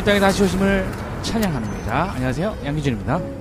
이 땅에 다시 오심을 찬양합니다. 안녕하세요. 양기준입니다.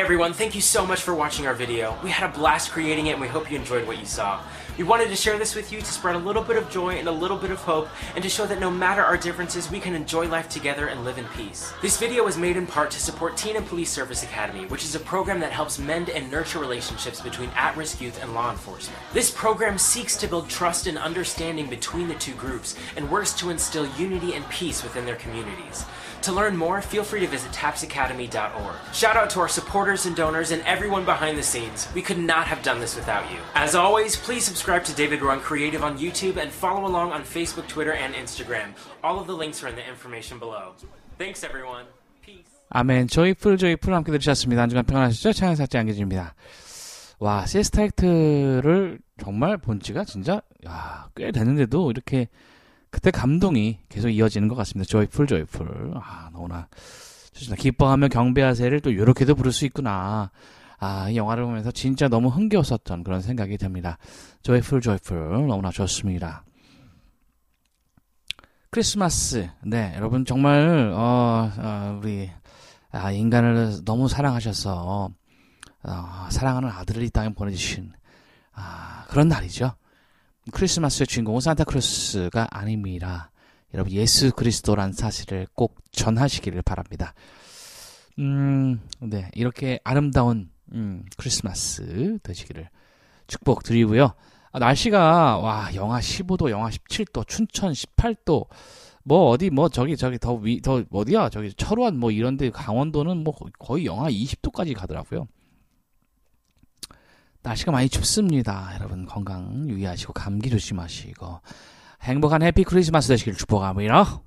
Everyone, thank you so much for watching our video. We had a blast creating it and we hope you enjoyed what you saw. We wanted to share this with you to spread a little bit of joy and a little bit of hope and to show that no matter our differences, we can enjoy life together and live in peace. This video was made in part to support Teen and Police Service Academy, which is a program that helps mend and nurture relationships between at-risk youth and law enforcement. This program seeks to build trust and understanding between the two groups and works to instill unity and peace within their communities. To learn more, feel free to visit tapsacademy.org. Shout out to our supporters and donors and everyone behind the scenes. We could not have done this without you. As always, please subscribe to David Run Creative on YouTube and follow along on Facebook, Twitter, and Instagram. All of the links are in the information below. Thanks, everyone. Peace. 아멘. 조이풀 조이풀 함께 들으셨습니다. 한 주간 평안하시죠? 찬양사지 안계집니다. 와, 시스타이트를 정말 본 지가 진짜 야, 꽤 됐는데도 이렇게 그때 감동이 계속 이어지는 것 같습니다. 조이풀 조이풀. 아, 너무나 좋습니다. 기뻐하며 경배하세를 또 이렇게도 부를 수 있구나. 아, 이 영화를 보면서 진짜 너무 흥겨웠었던 그런 생각이 듭니다. 조이풀 조이풀 너무나 좋습니다. 크리스마스. 네, 여러분 정말 어, 어, 우리 아, 인간을 너무 사랑하셔서 어, 사랑하는 아들을 이 땅에 보내주신 아, 그런 날이죠. 크리스마스의 주인공은 산타크루스가 아닙니다. 여러분 예수 그리스도란 사실을 꼭 전하시기를 바랍니다. 음, 네 이렇게 아름다운 음, 크리스마스 되시기를 축복 드리고요. 아, 날씨가 와 영하 15도, 영하 17도, 춘천 18도, 뭐 어디 뭐 저기 저기 더위더 어디야 저기 철원 뭐 이런데 강원도는 뭐 거의 영하 20도까지 가더라고요. 날씨가 많이 춥습니다. 여러분 건강 유의하시고 감기 조심하시고 행복한 해피 크리스마스 되시길 축복합니다.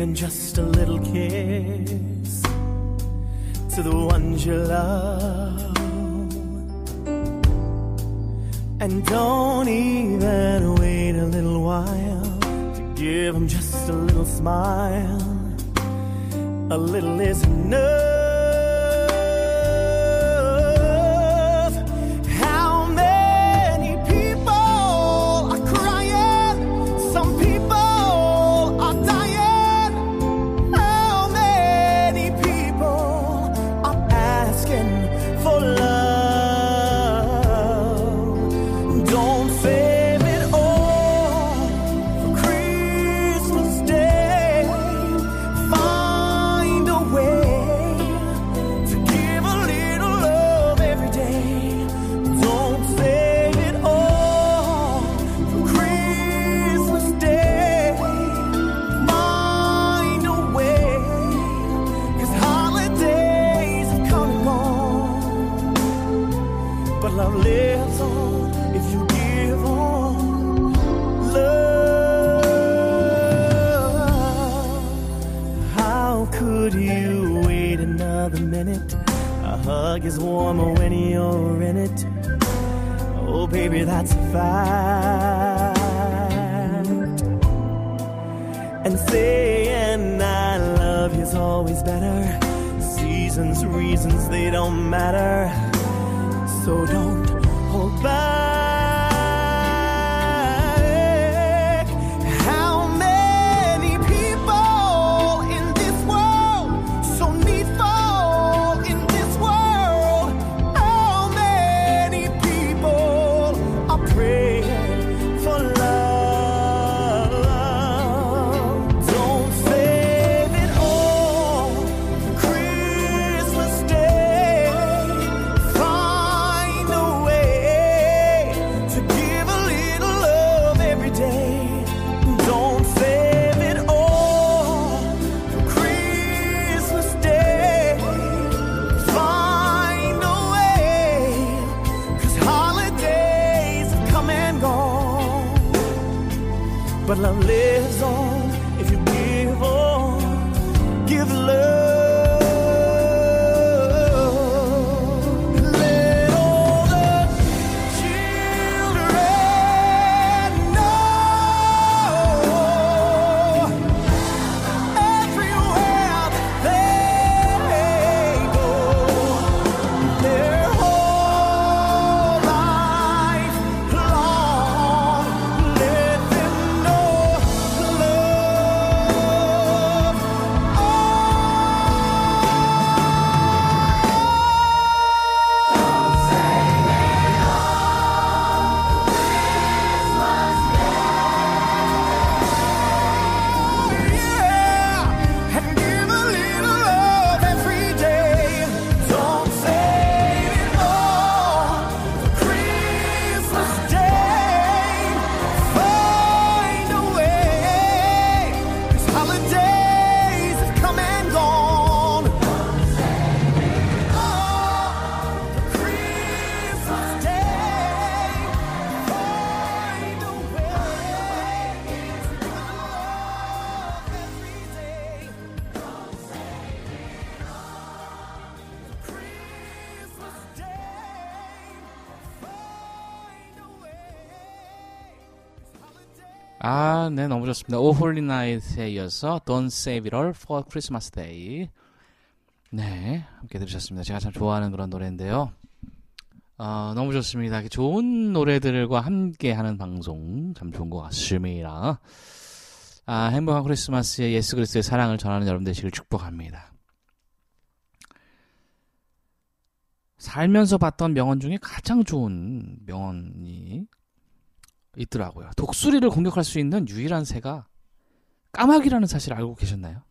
Giving just a little kiss to the ones you love? And don't even wait a little while to give them just a little smile. A little is for love? But love lives on 오 홀리 나잇에 이어서 Don't Save It All for Christmas Day. 네, 함께 들으셨습니다. 제가 참 좋아하는 그런 노래인데요. 어, 너무 좋습니다. 좋은 노래들과 함께 하는 방송 참 좋은 것 같습니다. 아, 행복한 크리스마스에 예수 그리스도의 사랑을 전하는 여러분 되시길 축복합니다. 살면서 봤던 명언 중에 가장 좋은 명언이 있더라고요. 독수리를 공격할 수 있는 유일한 새가 까마귀라는 사실을 알고 계셨나요?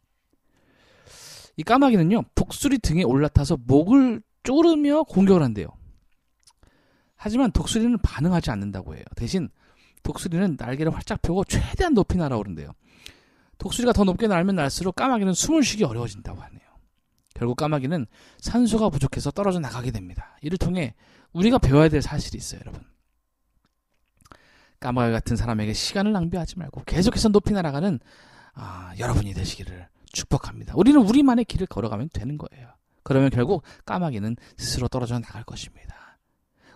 이 까마귀는요, 독수리 등에 올라타서 목을 쪼르며 공격을 한대요. 하지만 독수리는 반응하지 않는다고 해요. 대신 독수리는 날개를 활짝 펴고 최대한 높이 날아오른대요. 독수리가 더 높게 날면 날수록 까마귀는 숨을 쉬기 어려워진다고 하네요. 결국 까마귀는 산소가 부족해서 떨어져 나가게 됩니다. 이를 통해 우리가 배워야 될 사실이 있어요, 여러분. 까마귀 같은 사람에게 시간을 낭비하지 말고 계속해서 높이 날아가는 아, 여러분이 되시기를 축복합니다. 우리는 우리만의 길을 걸어가면 되는 거예요. 그러면 결국 까마귀는 스스로 떨어져 나갈 것입니다.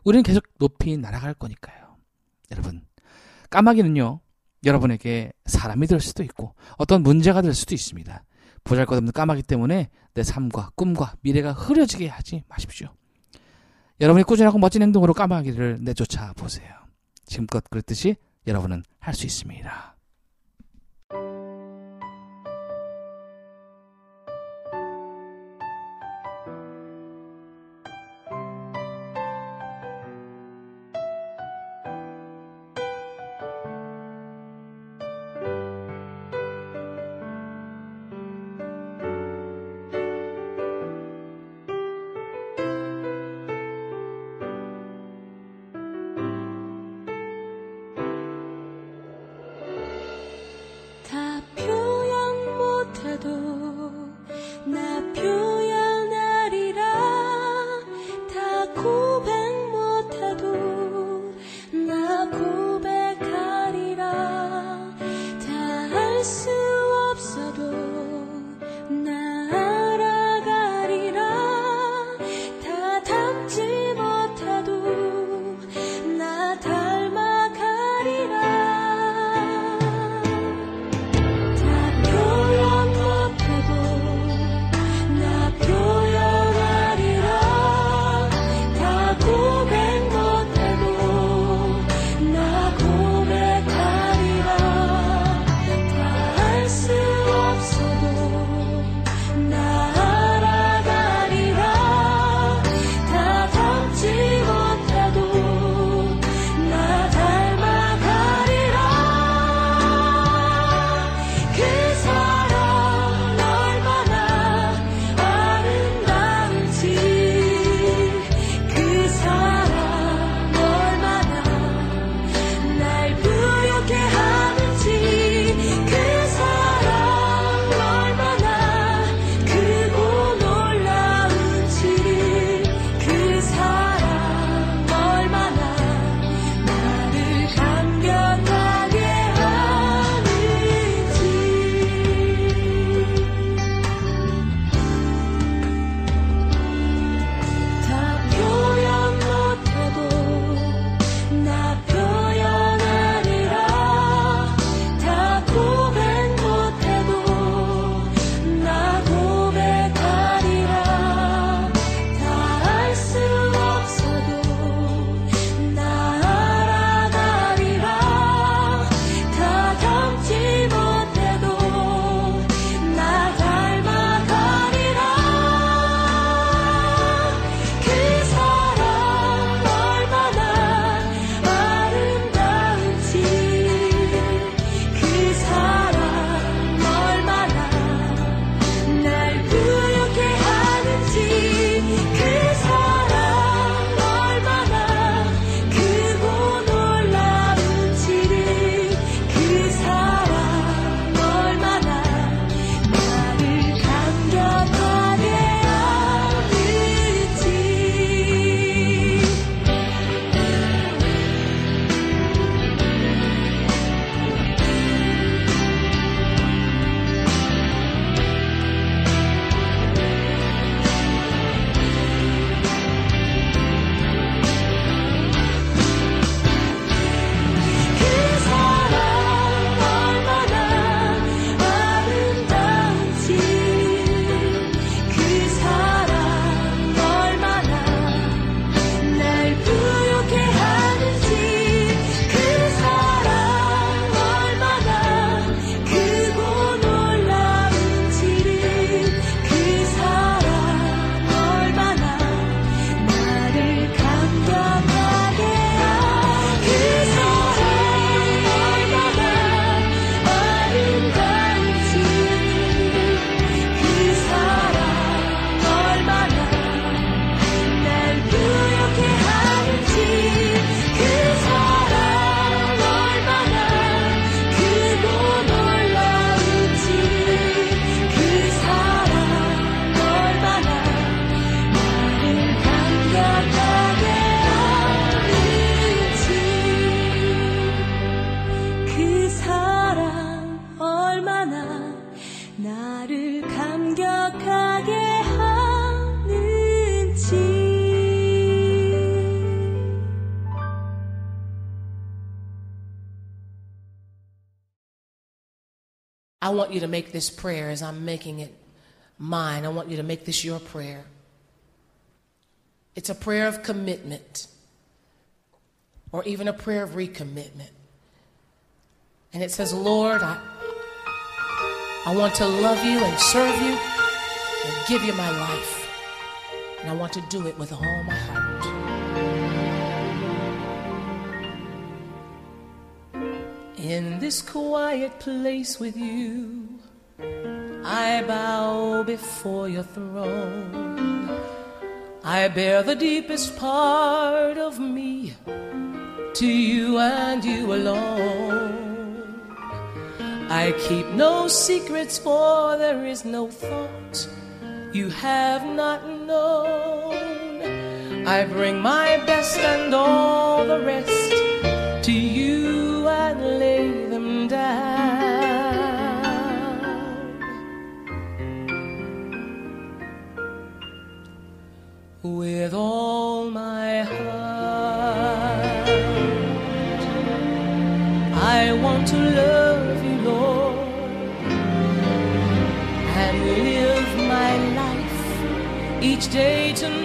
우리는 계속 높이 날아갈 거니까요. 여러분, 까마귀는요, 여러분에게 사람이 될 수도 있고 어떤 문제가 될 수도 있습니다. 보잘 것 없는 까마귀 때문에 내 삶과 꿈과 미래가 흐려지게 하지 마십시오. 여러분이 꾸준하고 멋진 행동으로 까마귀를 내쫓아 보세요. 지금껏 그랬듯이 여러분은 할 수 있습니다. Want you to make this prayer as I'm making it mine. I want you to make this your prayer. It's a prayer of commitment or even a prayer of recommitment. And it says, Lord, I, I want to love you and serve you and give you my life. And I want to do it with all my heart. In this quiet place with you, I bow before your throne. I bear the deepest part of me to you and you alone. I keep no secrets, for there is no thought you have not known. I bring my best and all the rest to you and lay them down. With all my heart, I want to love you, Lord, and live my life each day to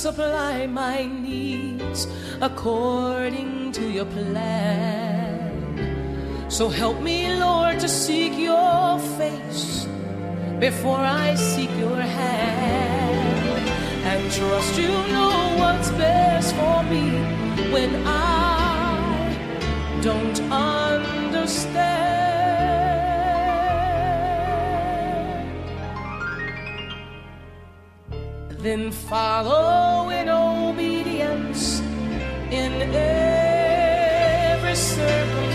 supply my needs according to your plan. So help me, Lord, to seek your face before I seek your hand and trust you know what's best for me when I don't understand. Then follow in obedience in every circumstance.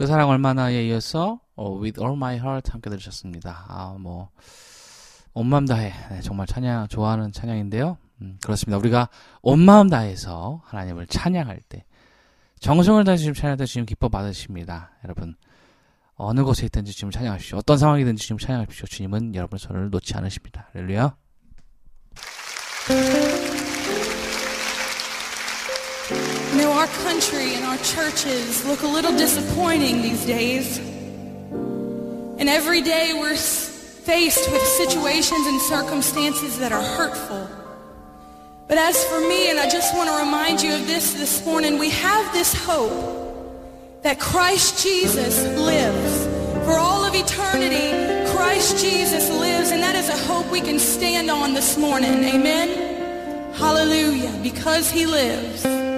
그 사랑 얼마나에 이어서 어, With All My Heart 함께 들으셨습니다. 아, 뭐, 온 마음 다해. 네, 정말 찬양, 좋아하는 찬양인데요. 음, 그렇습니다. 우리가 온 마음 다해서 하나님을 찬양할 때, 정성을 다해서 주님 찬양할 때 주님 기뻐 받으십니다. 여러분, 어느 곳에 있든지 주님 찬양하십시오. 어떤 상황이든지 주님 찬양하십시오. 주님은 여러분의 손을 놓지 않으십니다. 할렐루야. Know, our country and our churches look a little disappointing these days. And every day we're faced with situations and circumstances that are hurtful. But as for me, and I just want to remind you of this this morning, we have this hope that Christ Jesus lives. For all of eternity, Christ Jesus lives, and that is a hope we can stand on this morning. Amen? Hallelujah. Because he lives.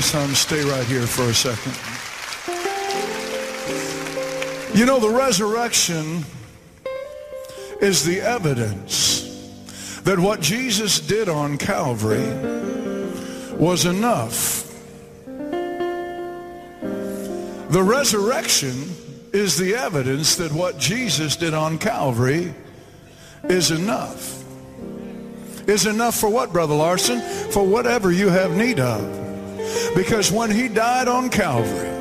Hon, stay right here for a second. You know, the resurrection is the evidence that what Jesus did on Calvary was enough. The resurrection is the evidence that what Jesus did on Calvary is enough. Is enough for what, Brother Larson? For whatever you have need of. Because when he died on Calvary,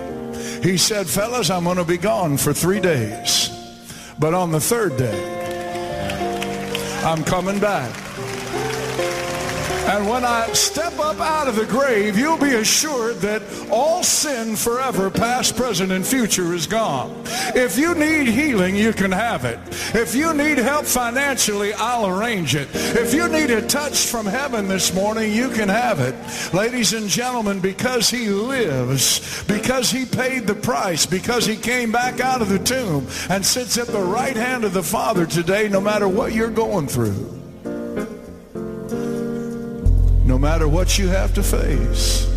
he said, fellas, I'm going to be gone for three days. But on the third day, I'm coming back. And when I step up out of the grave, you'll be assured that all sin forever, past, present, and future is gone. If you need healing, you can have it. If you need help financially, I'll arrange it. If you need a touch from heaven this morning, you can have it. Ladies and gentlemen, because he lives, because he paid the price, because he came back out of the tomb and sits at the right hand of the Father today, no matter what you're going through matter what you have to face.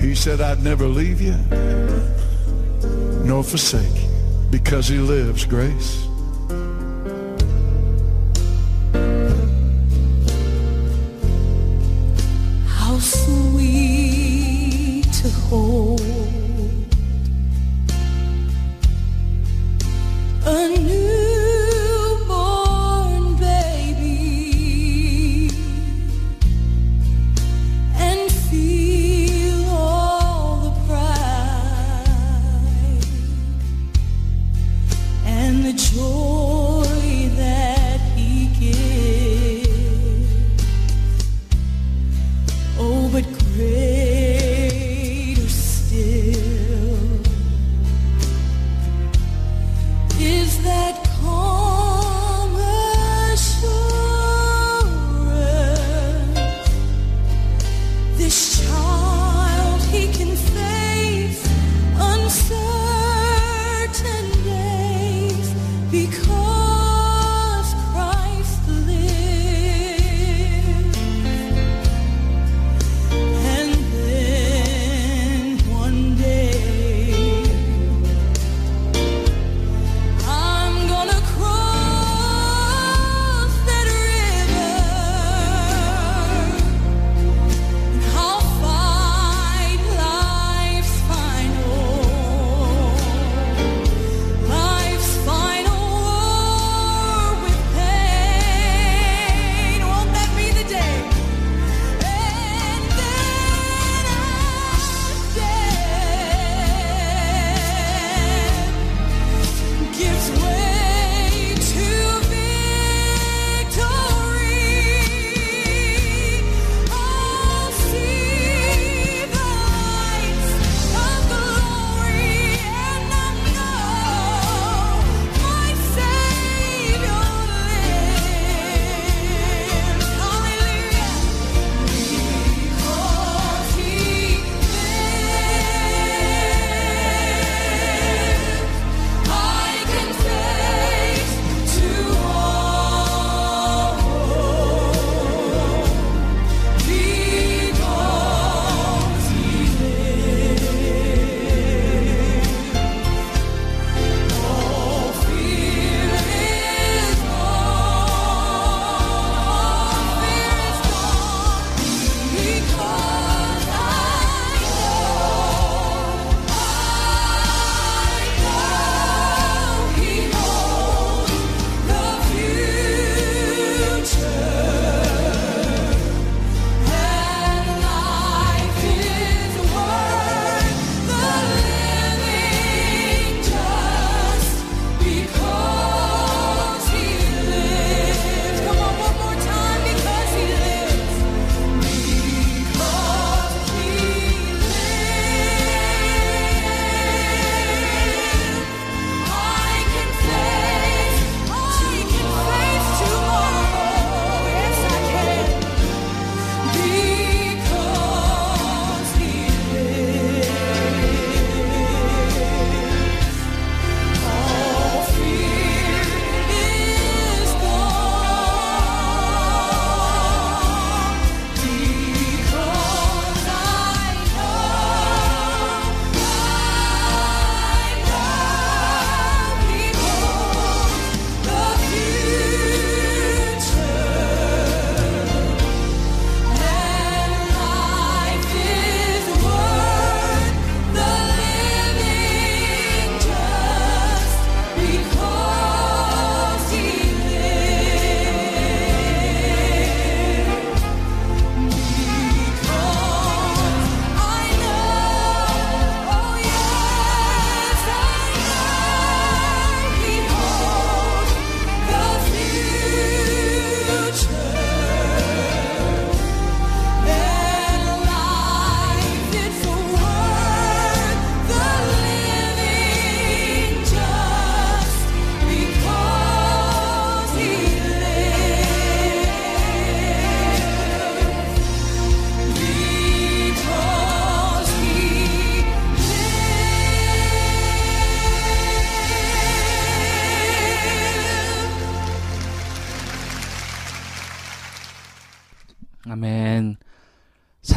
He said, I'd never leave you nor forsake you because he lives, Grace.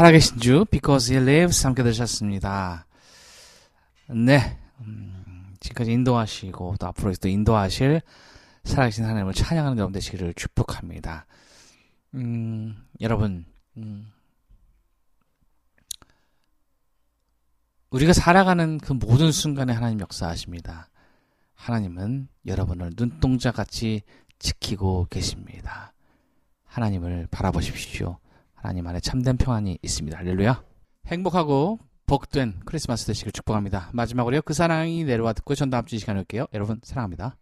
살아계신 주, because he lives, 함께 들으셨습니다. 네. 음, 지금까지 인도하시고, 또 앞으로 또 인도하실 살아계신 하나님을 찬양하는 여러분 되시기를 축복합니다. 음, 여러분, 음, 우리가 살아가는 그 모든 순간에 하나님 역사하십니다. 하나님은 여러분을 눈동자같이 지키고 계십니다. 하나님을 바라보십시오. 하나님 안에 참된 평안이 있습니다. 할렐루야. 행복하고 복된 크리스마스 되시길 축복합니다. 마지막으로요. 그 사랑이 내려와 듣고 전 다음 주 이 시간에 올게요. 여러분 사랑합니다.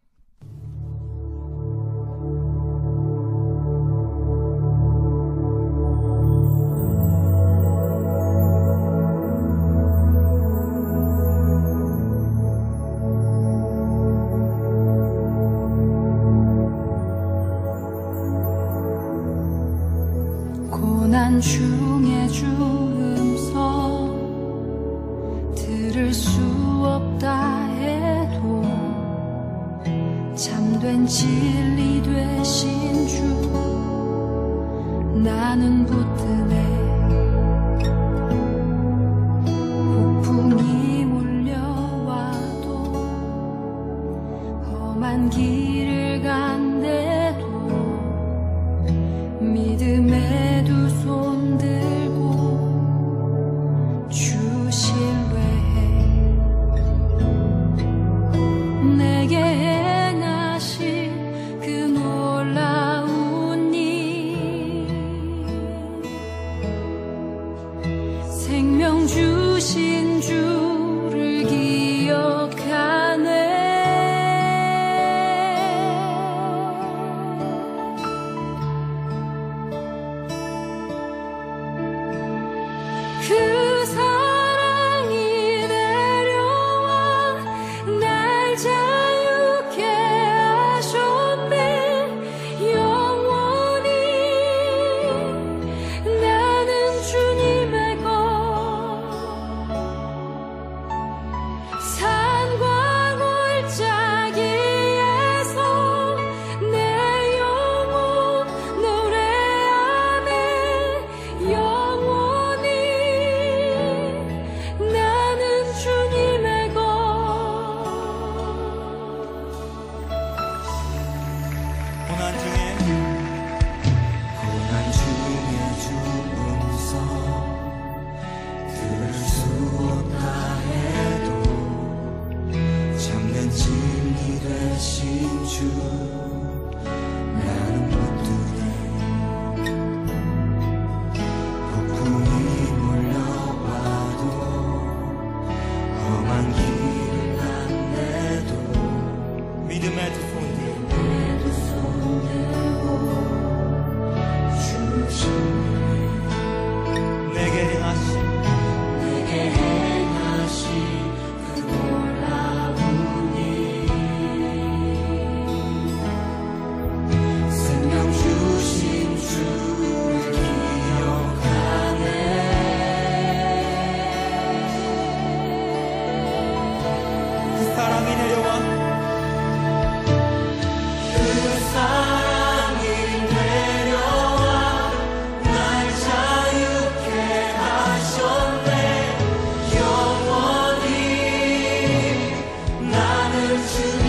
to me.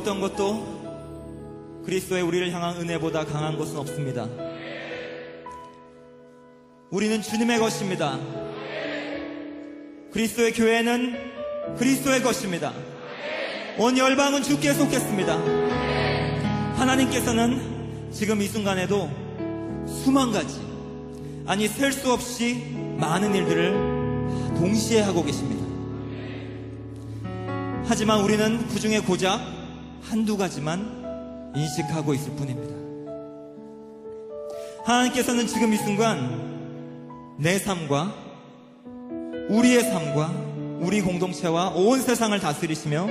어떤 것도 그리스도의 우리를 향한 은혜보다 강한 것은 없습니다. 우리는 주님의 것입니다. 그리스도의 교회는 그리스도의 것입니다. 온 열방은 주께 속했습니다. 하나님께서는 지금 이 순간에도 수만 가지, 아니 셀 수 없이 많은 일들을 동시에 하고 계십니다. 하지만 우리는 그 중에 고작 한두 가지만 인식하고 있을 뿐입니다. 하나님께서는 지금 이 순간 내 삶과 우리의 삶과 우리 공동체와 온 세상을 다스리시며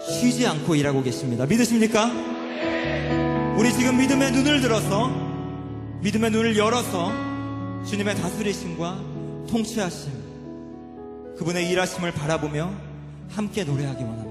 쉬지 않고 일하고 계십니다. 믿으십니까? 우리 지금 믿음의 눈을 들어서 믿음의 눈을 열어서 주님의 다스리심과 통치하심 그분의 일하심을 바라보며 함께 노래하기 원합니다.